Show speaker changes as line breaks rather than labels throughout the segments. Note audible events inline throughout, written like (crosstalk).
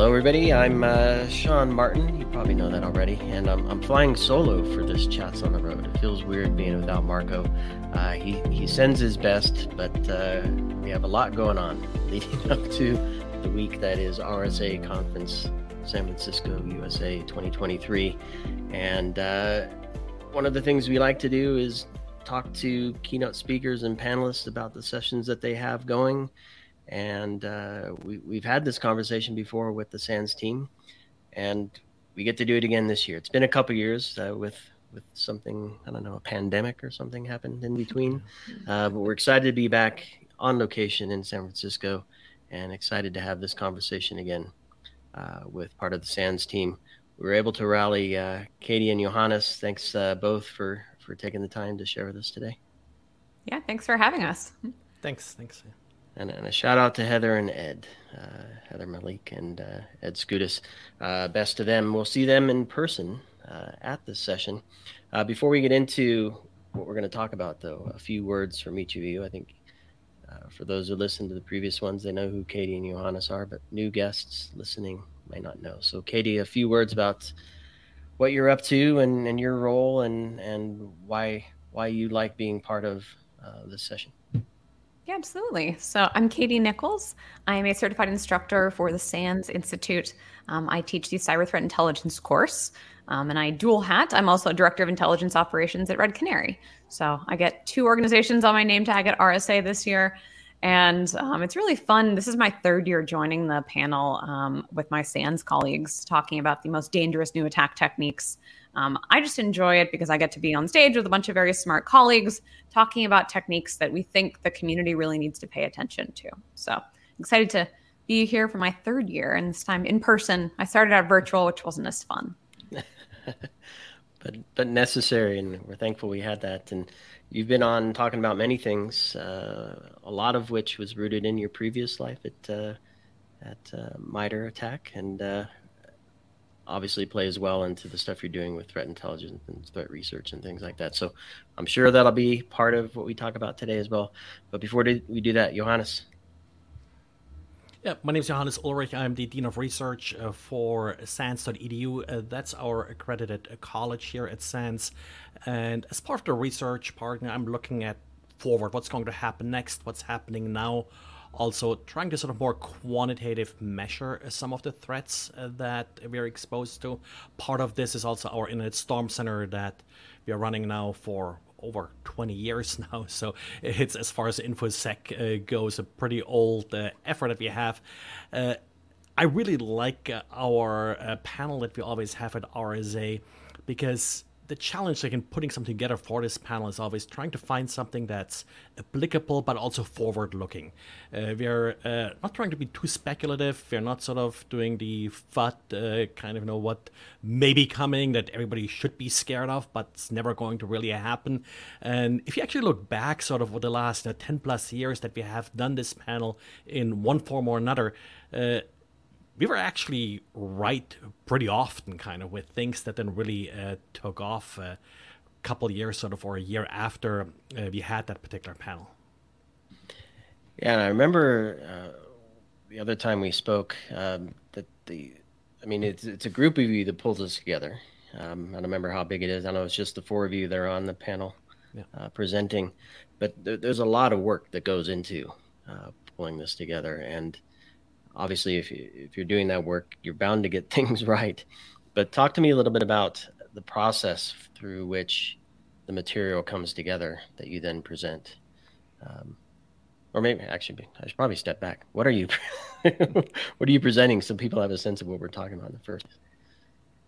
Hello, everybody. I'm uh, Sean Martin. You probably know that already. And I'm, I'm flying solo for this Chats on the Road. It feels weird being without Marco. Uh, he, he sends his best, but uh, we have a lot going on (laughs) leading up to the week that is RSA Conference San Francisco, USA 2023. And uh, one of the things we like to do is talk to keynote speakers and panelists about the sessions that they have going and uh, we, we've had this conversation before with the SANS team, and we get to do it again this year. It's been a couple years uh, with with something I don't know, a pandemic or something happened in between, (laughs) uh, but we're excited to be back on location in San Francisco, and excited to have this conversation again uh, with part of the SANS team. We were able to rally uh, Katie and Johannes. Thanks uh, both for for taking the time to share with us today.
Yeah, thanks for having us.
Thanks, thanks
and, and, a shout out to Heather and Ed, uh, Heather Mahalik and uh, Ed Skoudis. Uh, best to them. We'll see them in person uh, at this session. Uh, before we get into what we're going to talk about, though, a few words from each of you. I think uh, for those who listened to the previous ones, they know who Katie and Johannes are, but new guests listening may not know. So, Katie, a few words about what you're up to and, and your role and, and why why you like being part of this session.
Yeah, absolutely. So I'm Katie Nickels. I'm a certified instructor for the SANS Institute. Um, I teach the cyber threat intelligence course, um, and I dual hat. I'm also a director of intelligence operations at Red Canary. So I get two organizations on my name tag at RSA this year. And um, it's really fun. This is my third year joining the panel um, with my SANS colleagues, talking about the most dangerous new attack techniques um, I just enjoy it because I get to be on stage with a bunch of very smart colleagues talking about techniques that we think the community really needs to pay attention to. So excited to be here for my third year and this time in person. I started out virtual, which wasn't as fun. (laughs)
but but necessary and we're thankful we had that and you've been on talking about many things uh, a lot of which was rooted in your previous life at uh, at uh, MITRE ATT&CK and uh, obviously plays well into the stuff you're doing with threat intelligence and threat research and things like that. So I'm sure that'll be part of what we talk about today as well. But before we do that, Johannes.
Yeah, my name is Johannes Ullrich. I'm the Dean of Research uh, for SANS.edu. Uh, that's our accredited uh, college here at SANS. And as part of the research partner, I'm looking at forward, what's going to happen next, what's happening now, also trying to sort of more quantitative measure some of the threats uh, that we're exposed to. Part of this is also our Internet Storm Center that we are running now for over 20 years (laughs) now. So it's, as far as InfoSec uh, goes, a pretty old uh, effort that we have. Uh, I really like uh, our uh, panel that we always have at RSA because the challenge like in putting something together for this panel is always trying to find something that's applicable but also forward looking uh, we're uh, not trying to be too speculative. We're not sort of doing the FUD uh, kind of you know what may be coming that everybody should be scared of but it's never going to really happen. And if you actually look back sort of over the last 10 plus years that we have done this panel in one form or another uh, we were actually right pretty often, kind of, with things that then really uh, took off a couple years, sort of, or a year after uh, we had that particular panel.
Yeah, and I remember uh, the other time we spoke um, that the, I mean, it's it's a group of you that pulls us together. Um, I don't remember how big it is. I know it's just the four of you that are on the panel yeah. uh, presenting, but th- there's a lot of work that goes into uh, pulling this together. And obviously if, you, if you're doing that work you're bound to get (laughs) things right. But talk to me a little bit about the process through which the material comes together that you then present. Um, or maybe actually i should probably step back. What are you (laughs) what are you presenting so people have a sense of what we're talking about in the first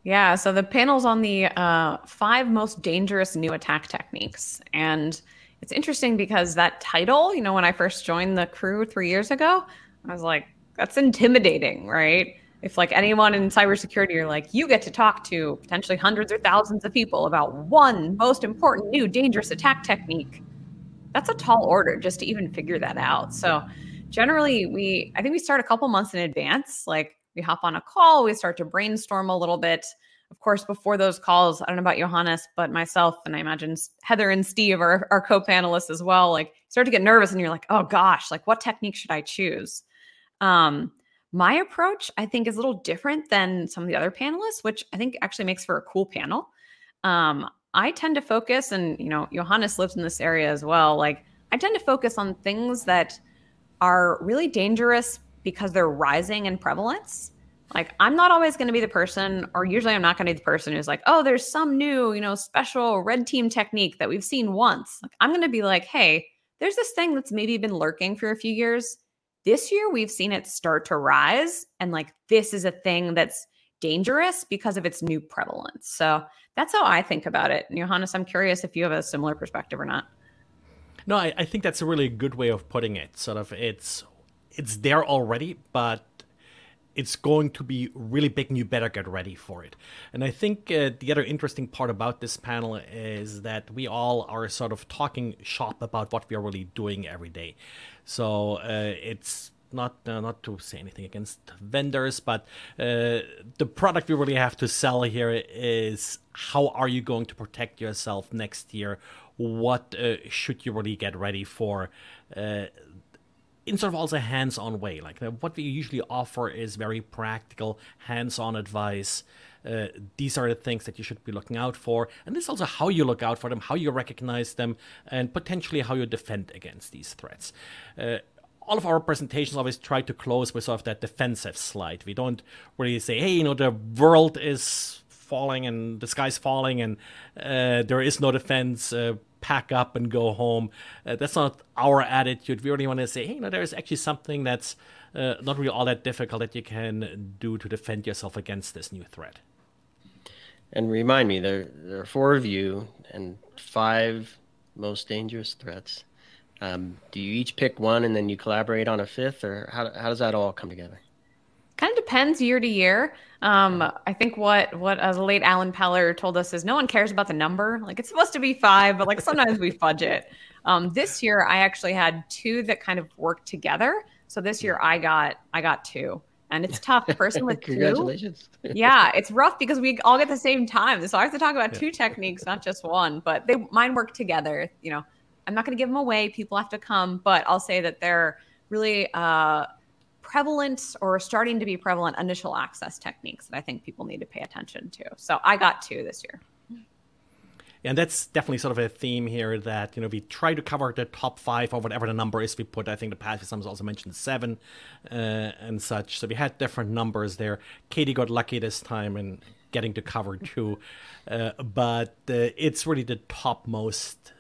yeah so the panel's on the uh, five most dangerous new attack techniques. And it's interesting because that title you know when i first joined the crew three years ago i was like that's intimidating, right? If like anyone in cybersecurity, you're like, you get to talk to potentially hundreds or thousands of people about one most important new dangerous attack technique. That's a tall order just to even figure that out. So generally we I think we start a couple months in advance. Like we hop on a call, we start to brainstorm a little bit. Of course, before those calls, I don't know about Johannes, but myself and I imagine Heather and Steve are our co-panelists as well. Like start to get nervous and you're like, oh gosh, like what technique should I choose? Um, my approach, I think, is a little different than some of the other panelists, which I think actually makes for a cool panel. Um, I tend to focus, and you know, Johannes lives in this area as well. Like, I tend to focus on things that are really dangerous because they're rising in prevalence. Like, I'm not always going to be the person, or usually I'm not going to be the person who's like, oh, there's some new, you know, special red team technique that we've seen once. Like, I'm going to be like, hey, there's this thing that's maybe been lurking for a few years this year, we've seen it start to rise. And like, this is a thing that's dangerous because of its new prevalence. So that's how I think about it. And Johannes, I'm curious if you have a similar perspective or not.
No, I, I think that's a really good way of putting it. Sort of, it's it's there already, but it's going to be really big and you better get ready for it. And I think uh, the other interesting part about this panel is that we all are sort of talking shop about what we are really doing every day. So uh, it's not uh, not to say anything against vendors, but uh, the product we really have to sell here is how are you going to protect yourself next year? What uh, should you really get ready for? In sort of also hands-on way. Like uh, what we usually offer is very practical, hands-on advice. Uh, these are the things that you should be looking out for, and this is also how you look out for them, how you recognize them, and potentially how you defend against these threats. Uh, all of our presentations always try to close with sort of that defensive slide. We don't really say, "Hey, you know, the world is falling and the sky's falling, and uh, there is no defense." Uh, pack up and go home. Uh, that's not our attitude. We really want to say, hey, you know, there is actually something that's uh, not really all that difficult that you can do to defend yourself against this new threat.
And remind me, there there are four of you and five most dangerous threats. Um, do you each pick one and then you collaborate on a fifth, or how how does that all come together?
Kind of depends year to year. Um, I think what what as the late Alan Paller told us is no one cares about the number. Like it's supposed to be five, but like sometimes we fudge it. Um, this year I actually had two that kind of worked together. So this year I got I got two. And it's tough. person with (laughs)
Congratulations.
two. yeah, it's rough because we all get the same time. So I have to talk about yeah. two techniques, not just one. But they mine work together. You know, I'm not going to give them away. People have to come, but I'll say that they're really uh, prevalent or starting to be prevalent initial access techniques that I think people need to pay attention to. So I got two this year.
And that's definitely sort of a theme here that, you know, we try to cover the top five or whatever the number is we put. I think the past some also mentioned seven uh, and such. So we had different numbers there. Katie got lucky this time in getting to cover two. Uh, but uh, it's really the topmost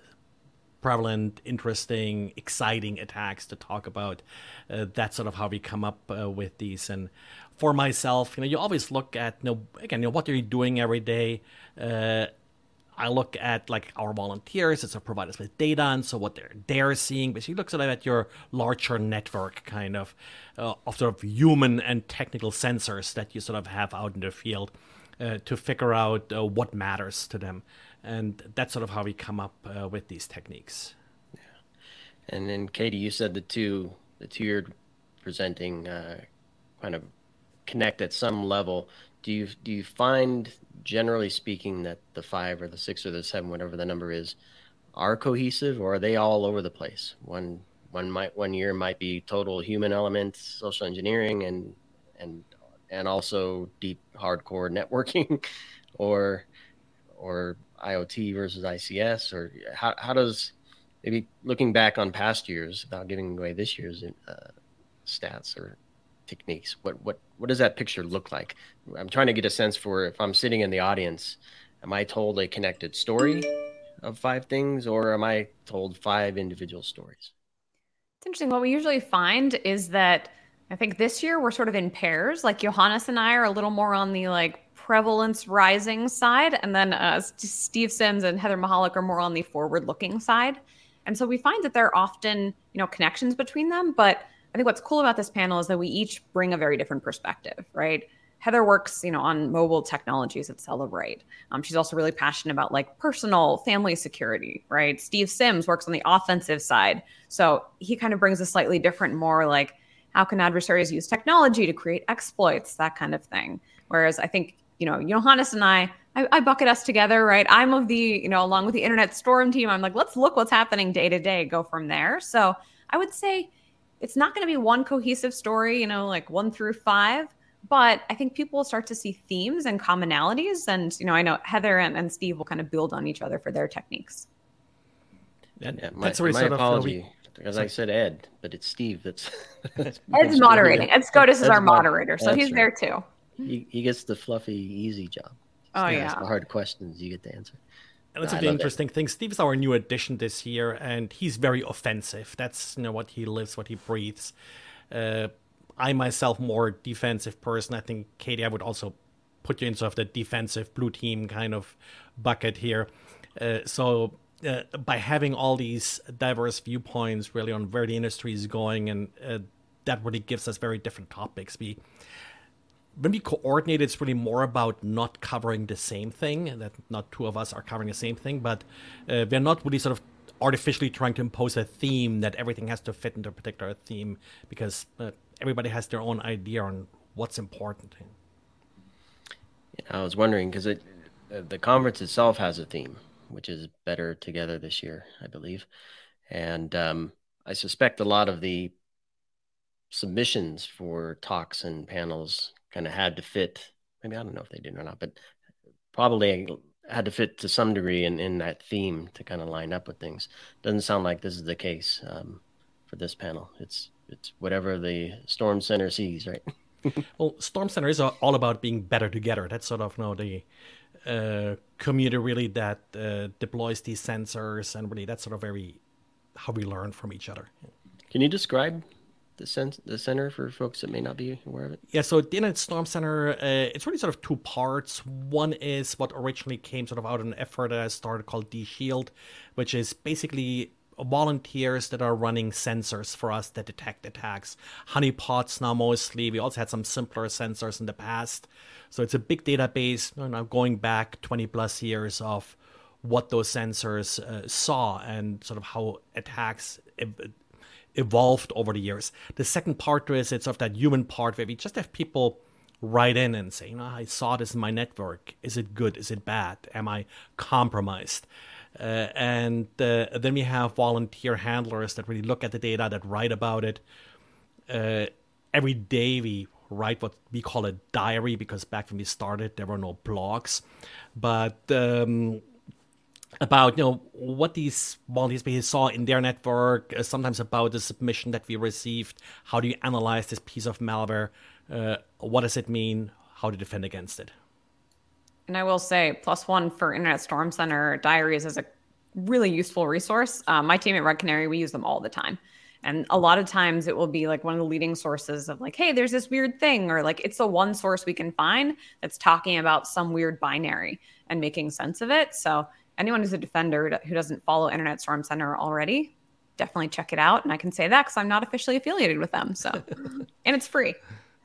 prevalent, interesting, exciting attacks to talk about. Uh, that's sort of how we come up uh, with these. And for myself, you know, you always look at, you know, again, you know, what are you doing every day? Uh, I look at like our volunteers a provide us with data and so what they're they're seeing. But you look sort of at your larger network kind of uh, of sort of human and technical sensors that you sort of have out in the field uh, to figure out uh, what matters to them and that's sort of how we come up uh, with these techniques.
Yeah, and then Katie, you said the two the two you're presenting uh, kind of connect at some level. Do you do you find, generally speaking, that the five or the six or the seven, whatever the number is, are cohesive, or are they all over the place? One one might one year might be total human elements, social engineering, and and and also deep hardcore networking, (laughs) or or IoT versus ICS, or how how does maybe looking back on past years without giving away this year's uh, stats or techniques, what what what does that picture look like? I'm trying to get a sense for if I'm sitting in the audience, am I told a connected story of five things, or am I told five individual stories?
It's interesting. What we usually find is that I think this year we're sort of in pairs. Like Johannes and I are a little more on the like prevalence rising side, and then uh, Steve Sims and Heather Mahalik are more on the forward looking side. And so we find that there are often, you know, connections between them. But I think what's cool about this panel is that we each bring a very different perspective, right? Heather works, you know, on mobile technologies at Cellebrite. Um, she's also really passionate about like personal family security, right? Steve Sims works on the offensive side, so he kind of brings a slightly different, more like how can adversaries use technology to create exploits, that kind of thing. Whereas I think, you know, Johannes and I, I, I bucket us together, right? I'm of the, you know, along with the Internet Storm team. I'm like, let's look what's happening day to day, go from there. So I would say it's not going to be one cohesive story, you know, like one through five but I think people will start to see themes and commonalities. And, you know, I know Heather and, and Steve will kind of build on each other for their techniques.
And yeah, my, that's my apology. Of, because I said Ed, but it's Steve. That's, (laughs)
that's Ed's moderating. Ed Skoudis is our moderator, so he's right. there too.
He, he gets the fluffy, easy job.
Oh yeah,
the hard questions you get to answer.
And that's no, a interesting thing. Steve is our new addition this year, and he's very offensive. That's you know what he lives, what he breathes. Uh, I myself more defensive person. I think Katie, I would also put you in sort of the defensive blue team kind of bucket here. Uh, so uh, by having all these diverse viewpoints really on where the industry is going, and uh, that really gives us very different topics. We when we coordinate, it's really more about not covering the same thing. That not two of us are covering the same thing, but uh, we're not really sort of artificially trying to impose a theme that everything has to fit into a particular theme because uh, everybody has their own idea on what's important.
Yeah, I was wondering because it uh, the conference itself has a theme, which is better together this year, I believe, and um, I suspect a lot of the submissions for talks and panels kind of had to fit. Maybe I don't know if they did or not, but probably had to fit to some degree in, in that theme to kind of line up with things. Doesn't sound like this is the case um, for this panel. It's it's whatever the Storm Center sees, right? (laughs)
well, Storm Center is all about being better together. That's sort of you know, the uh, community really that uh, deploys these sensors, and really that's sort of very how we learn from each other.
Can you describe the, sen- the center for folks that may not be aware of it?
Yeah, so the Internet Storm Center, uh, it's really sort of two parts. One is what originally came sort of out of an effort that I started called DShield, which is basically volunteers that are running sensors for us that detect attacks. Honeypots now mostly. We also had some simpler sensors in the past. So it's a big database, you know, going back 20 plus years of what those sensors uh, saw and sort of how attacks evolved over the years. The second part is it's of that human part where we just have people write in and say, you know, I saw this in my network. Is it good? Is it bad? Am I compromised? Uh, and uh, then we have volunteer handlers that really look at the data, that write about it. Uh, every day we write what we call a diary because back when we started there were no blogs, but um, about you know what these volunteers saw in their network, uh, sometimes about the submission that we received. How do you analyze this piece of malware? Uh, what does it mean? How to defend against it?
And I will say, plus one for Internet Storm Center diaries is a really useful resource. Um, my team at Red Canary, we use them all the time. And a lot of times it will be like one of the leading sources of like, hey, there's this weird thing, or like it's the one source we can find that's talking about some weird binary and making sense of it. So anyone who's a defender who doesn't follow Internet Storm Center already, definitely check it out. And I can say that because I'm not officially affiliated with them. So, (laughs) and it's free.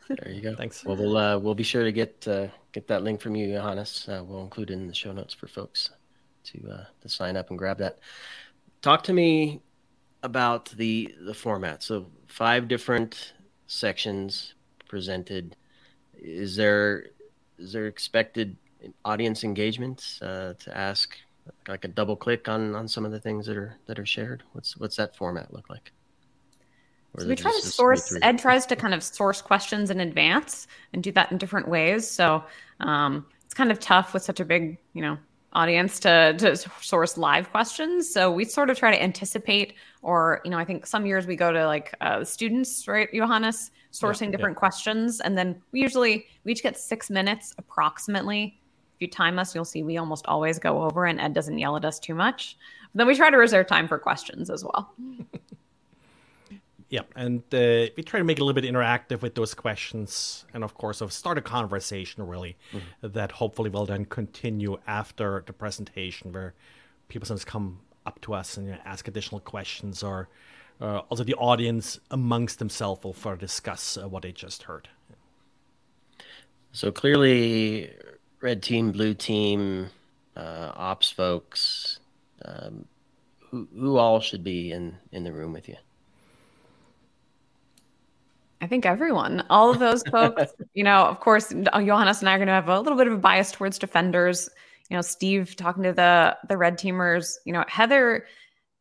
There you go. Thanks. Well, we'll uh, we'll be sure to get uh, get that link from you, Johannes. Uh, we'll include it in the show notes for folks to uh, to sign up and grab that. Talk to me about the the format. So five different sections presented. Is there is there expected audience engagement uh, to ask like a double click on on some of the things that are that are shared? What's what's that format look like?
So we try to source. Ed tries to kind of source questions in advance and do that in different ways. So um, it's kind of tough with such a big, you know, audience to to source live questions. So we sort of try to anticipate, or you know, I think some years we go to like uh, students, right, Johannes, sourcing yeah, different yeah. questions, and then we usually we each get six minutes approximately. If you time us, you'll see we almost always go over, and Ed doesn't yell at us too much. But then we try to reserve time for questions as well.
yeah, and uh, we try to make it a little bit interactive with those questions, and of course, of start a conversation really mm-hmm. that hopefully will then continue after the presentation, where people sometimes come up to us and you know, ask additional questions, or uh, also the audience amongst themselves will further discuss uh, what they just heard.
So clearly, red team, blue team, uh, ops folks, um, who who all should be in in the room with you?
I think everyone, all of those folks, (laughs) you know, of course, Johannes and I are going to have a little bit of a bias towards defenders. You know, Steve talking to the the red teamers. You know, Heather.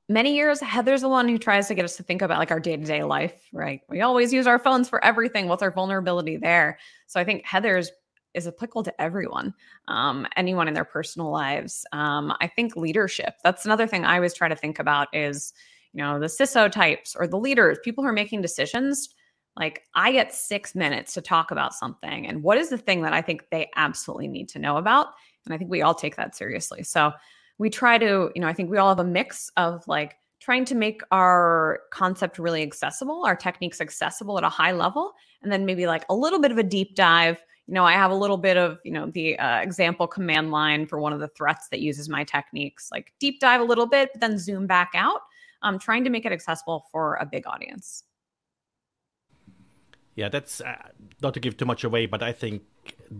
Many years, Heather's the one who tries to get us to think about like our day to day life, right? We always use our phones for everything. What's our vulnerability there? So I think Heather's is applicable to everyone, um, anyone in their personal lives. Um, I think leadership. That's another thing I always try to think about is, you know, the CISO types or the leaders, people who are making decisions like, I get six minutes to talk about something. And what is the thing that I think they absolutely need to know about? And I think we all take that seriously. So we try to, you know, I think we all have a mix of like trying to make our concept really accessible, our techniques accessible at a high level, and then maybe like a little bit of a deep dive. You know, I have a little bit of, you know, the uh, example command line for one of the threats that uses my techniques, like deep dive a little bit, but then zoom back out, um, trying to make it accessible for a big audience.
Yeah, that's uh, not to give too much away, but I think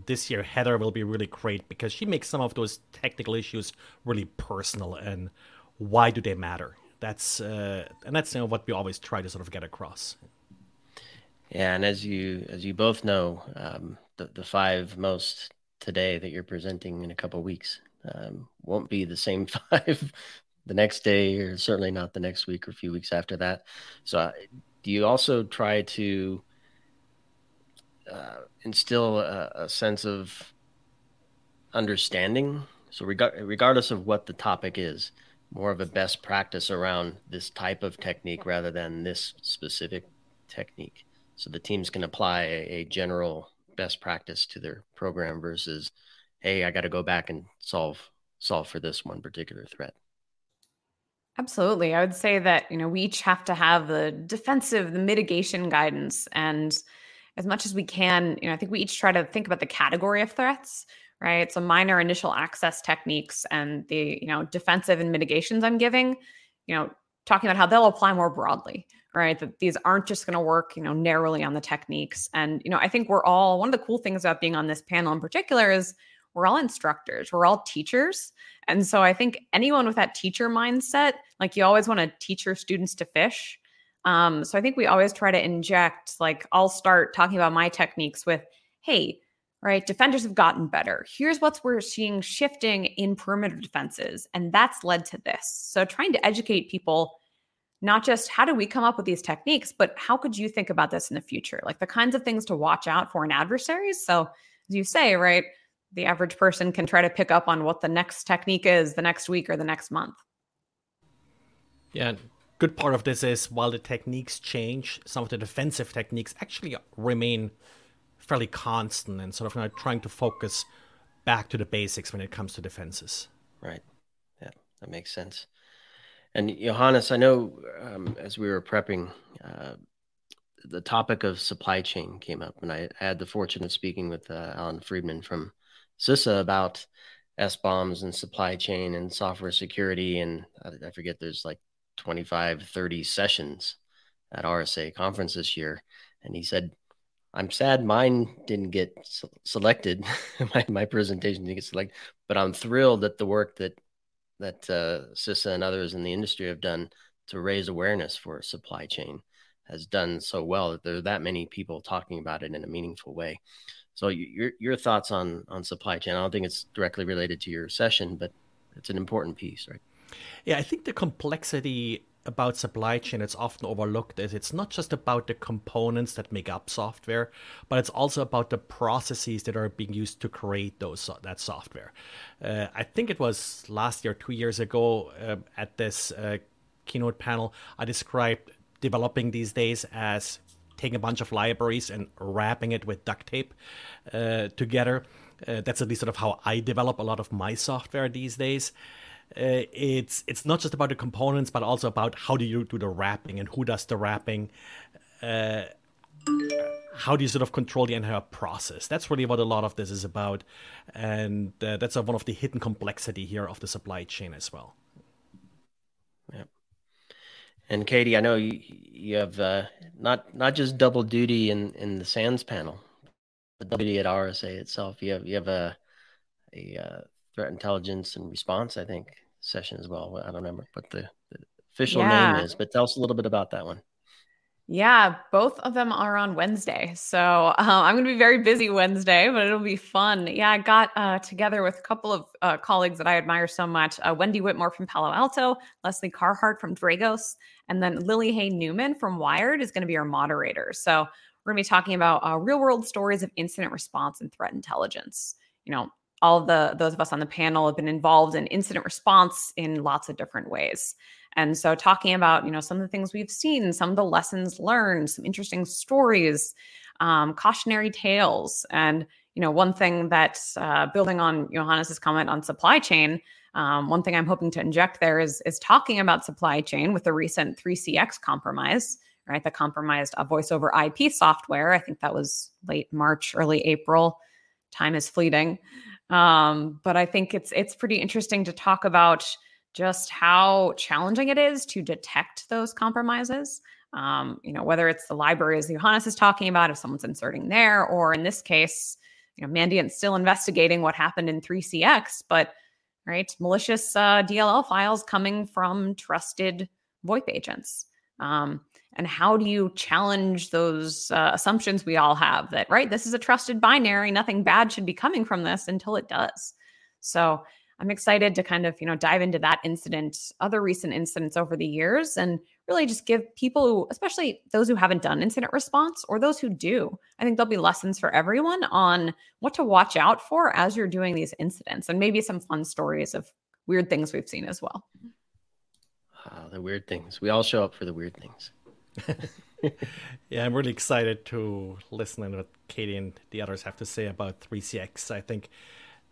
this year Heather will be really great because she makes some of those technical issues really personal and why do they matter? That's uh, and that's you know, what we always try to sort of get across.
Yeah, and as you as you both know, um, the the five most today that you're presenting in a couple weeks um, won't be the same (laughs) five the next day, or certainly not the next week or a few weeks after that. So, uh, do you also try to uh, instill a, a, sense of understanding. So, reg- regardless of what the topic is, more of a best practice around this type of technique rather than this specific technique. So the teams can apply a, a general best practice to their program versus, hey, I got to go back and solve solve for this one particular threat.
Absolutely. I would say that, you know, we each have to have the defensive, the mitigation guidance and as much as we can, you know, I think we each try to think about the category of threats, right? So minor initial access techniques and the, you know, defensive and mitigations I'm giving, you know, talking about how they'll apply more broadly, right? That these aren't just going to work, you know, narrowly on the techniques. And, you know, I think we're all one of the cool things about being on this panel in particular is we're all instructors, we're all teachers. And so I think anyone with that teacher mindset, like you always want to teach your students to fish, um, so I think we always try to inject, like, I'll start talking about my techniques with, hey, right, defenders have gotten better. Here's what we're seeing shifting in perimeter defenses. And that's led to this. So trying to educate people, not just how do we come up with these techniques, but how could you think about this in the future? Like the kinds of things to watch out for in adversaries. So as you say, right, the average person can try to pick up on what the next technique is the next week or the next month.
Yeah, good part of this is while the techniques change, some of the defensive techniques actually remain fairly constant and sort of you trying to focus back to the basics when it comes to defenses.
Right. Yeah, that makes sense. And Johannes, I know um, as we were prepping, uh, the topic of supply chain came up, and I had the fortune of speaking with uh, Alan Friedman from CISA about SBOMs and supply chain and software security. And I, I forget there's like 25, 30 sessions at RSA conference this year. And he said, I'm sad mine didn't get selected. (laughs) my, my presentation didn't get selected, but I'm thrilled that the work that that uh, CISA and others in the industry have done to raise awareness for supply chain has done so well that there are that many people talking about it in a meaningful way. So your your thoughts on on supply chain? I don't think it's directly related to your session, but it's an important piece, right?
Yeah, I think the complexity about supply chain it's often overlooked is it's not just about the components that make up software but it's also about the processes that are being used to create those that software. Uh, i think it was last year two years ago uh, at this uh, keynote panel i described developing these days as taking a bunch of libraries and wrapping it with duct tape uh, together. Uh, that's at least sort of how i develop a lot of my software these days uh, it's it's not just about the components, but also about how do you do the wrapping and who does the wrapping. Uh, how do you sort of control the entire process? That's really what a lot of this is about, and uh, that's one of the hidden complexity here of the supply chain as well.
Yeah. And Katie, I know you, you have uh, not not just double duty in in the SANS panel, WD at RSA itself. You have you have a a uh, threat intelligence and response, I think, session as well. I don't remember what the, the official yeah. name is, but tell us a little bit about that one.
Yeah, both of them are on Wednesday. So uh, I'm going to be very busy Wednesday, but it'll be fun. Yeah, I got uh, together with a couple of uh, colleagues that I admire so much uh, Wendy Whitmore from Palo Alto, Lesley Carhart from Dragos, and then Lily Hay Newman from Wired is going to be our moderator. So we're going to be talking about uh, real world stories of incident response and threat intelligence. You know, all the those of us on the panel have been involved in incident response in lots of different ways. And so talking about, you know, some of the things we've seen, some of the lessons learned, some interesting stories, um, cautionary tales. And, you know, one thing that uh, building on Johannes's comment on supply chain, um, one thing I'm hoping to inject there is, is talking about supply chain with the recent 3CX compromise, right? The compromised uh, voice over IP software. I think that was late March, early April. Time is fleeting. Um, but I think it's it's pretty interesting to talk about just how challenging it is to detect those compromises. Um, you know, whether it's the library as Johannes is talking about, if someone's inserting there, or in this case, you know, Mandiant's still investigating what happened in 3CX, but right, malicious uh, DLL files coming from trusted VoIP agents. Um, and how do you challenge those uh, assumptions we all have that right, this is a trusted binary, nothing bad should be coming from this until it does. So I'm excited to kind of, you know, dive into that incident, other recent incidents over the years, and really just give people, who, especially those who haven't done incident response or those who do, I think there'll be lessons for everyone on what to watch out for as you're doing these incidents and maybe some fun stories of weird things we've seen as well.
Uh, the weird things. We all show up for the weird things. (laughs)
yeah, I'm really excited to listen to what Katie and the others have to say about 3CX. I think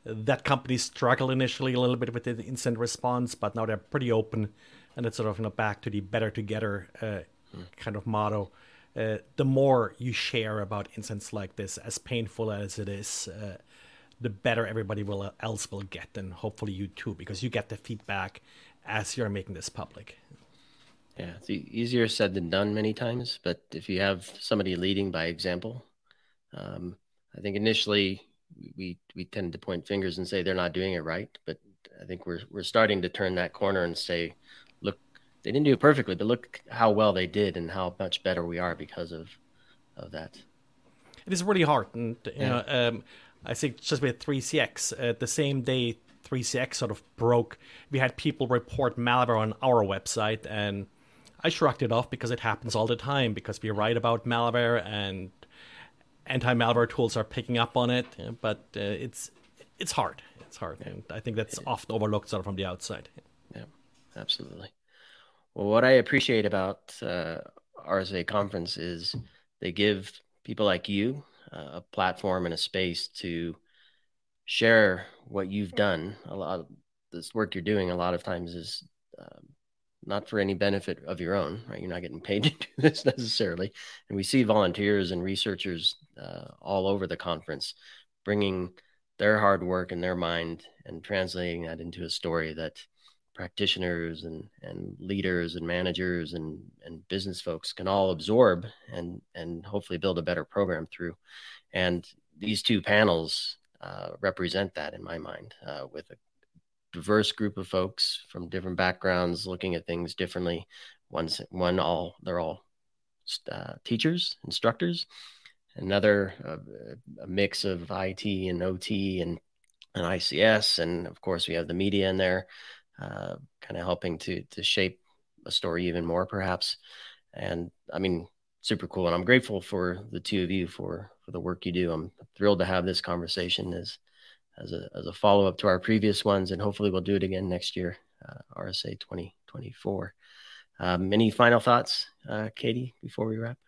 that company struggled initially a little bit with the incident response, but now they're pretty open, and it's sort of you know back to the better together uh, mm. kind of motto. Uh, the more you share about incidents like this, as painful as it is, uh, the better everybody will uh, else will get, and hopefully you too, because you get the feedback as you're making this public.
Yeah, it's easier said than done many times, but if you have somebody leading by example, um, I think initially we we tend to point fingers and say they're not doing it right, but I think we're we're starting to turn that corner and say, look, they didn't do it perfectly, but look how well they did and how much better we are because of of that.
It is really hard, and you yeah. know, um, I think just with 3CX, uh, the same day 3CX sort of broke, we had people report malware on our website, and I shrugged it off because it happens all the time because we write about malware and anti-malware tools are picking up on it, but uh, it's it's hard. It's hard, and I think that's often overlooked sort of from the outside.
Yeah, absolutely. Well, what I appreciate about uh, RSA conference is they give people like you uh, a platform and a space to share what you've done. A lot of this work you're doing, a lot of times, is um, not for any benefit of your own, right? You're not getting paid to (laughs) do this necessarily. And we see volunteers and researchers uh, all over the conference bringing their hard work and their mind and translating that into a story that practitioners and, and leaders and managers and, and business folks can all absorb and, and hopefully build a better program through. And these two panels uh, represent that in my mind uh, with a diverse group of folks from different backgrounds looking at things differently. One's one all they're all uh, teachers, instructors. Another uh, a mix of IT and OT and and ICS, and of course we have the media in there, uh, kind of helping to to shape a story even more, perhaps. And I mean, super cool, and I'm grateful for the two of you for for the work you do. I'm thrilled to have this conversation as as a as a follow up to our previous ones, and hopefully we'll do it again next year, uh, RSA 2024. Um, any final thoughts, uh, Katie, before we wrap?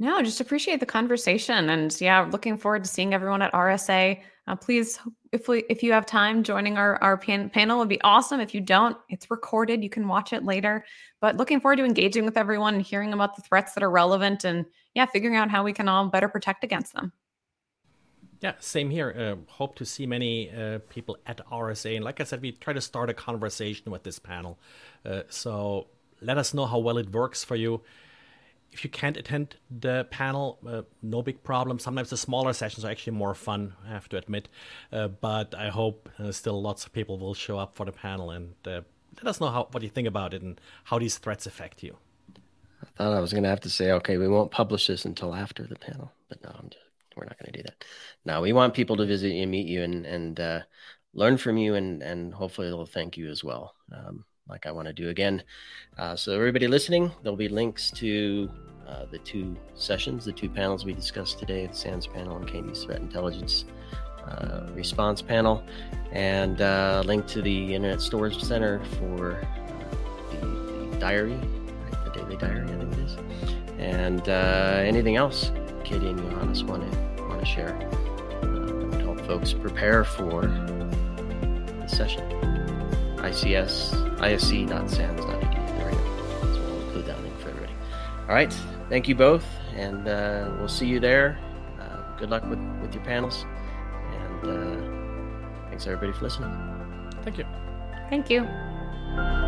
No, just appreciate the conversation, and yeah, looking forward to seeing everyone at RSA. Uh, please, if we if you have time, joining our our pan- panel would be awesome. If you don't, it's recorded; you can watch it later. But looking forward to engaging with everyone and hearing about the threats that are relevant, and yeah, figuring out how we can all better protect against them.
Yeah, same here. Uh, hope to see many uh, people at RSA. And like I said, we try to start a conversation with this panel. Uh, so let us know how well it works for you. if you can't attend the panel, uh, no big problem. Sometimes the smaller sessions are actually more fun, I have to admit. Uh, but I hope uh, still lots of people will show up for the panel and let us know how, what you think about it and how these threats affect you.
I thought I was going to have to say, okay, we won't publish this until after the panel, but no, I'm just, we're not going to do that. Now we want people to visit you, meet you, and and uh, learn from you, and and hopefully they'll thank you as well. Um, like I want to do again. Uh, so everybody listening, there'll be links to uh, the two sessions, the two panels we discussed today, the SANS panel and Katie's threat intelligence uh, response panel, and uh, link to the Internet Storm Center for the, the, diary, right? the daily diary, I think it is, and uh, anything else Katie and Johannes want to want to share uh, that would help folks prepare for the session. ICS, isc.sans.edu. There we go. So we'll include that link for everybody. All right. Thank you both, and uh, we'll see you there. Uh, good luck with, with your panels, and uh, thanks everybody for listening.
Thank you.
Thank you.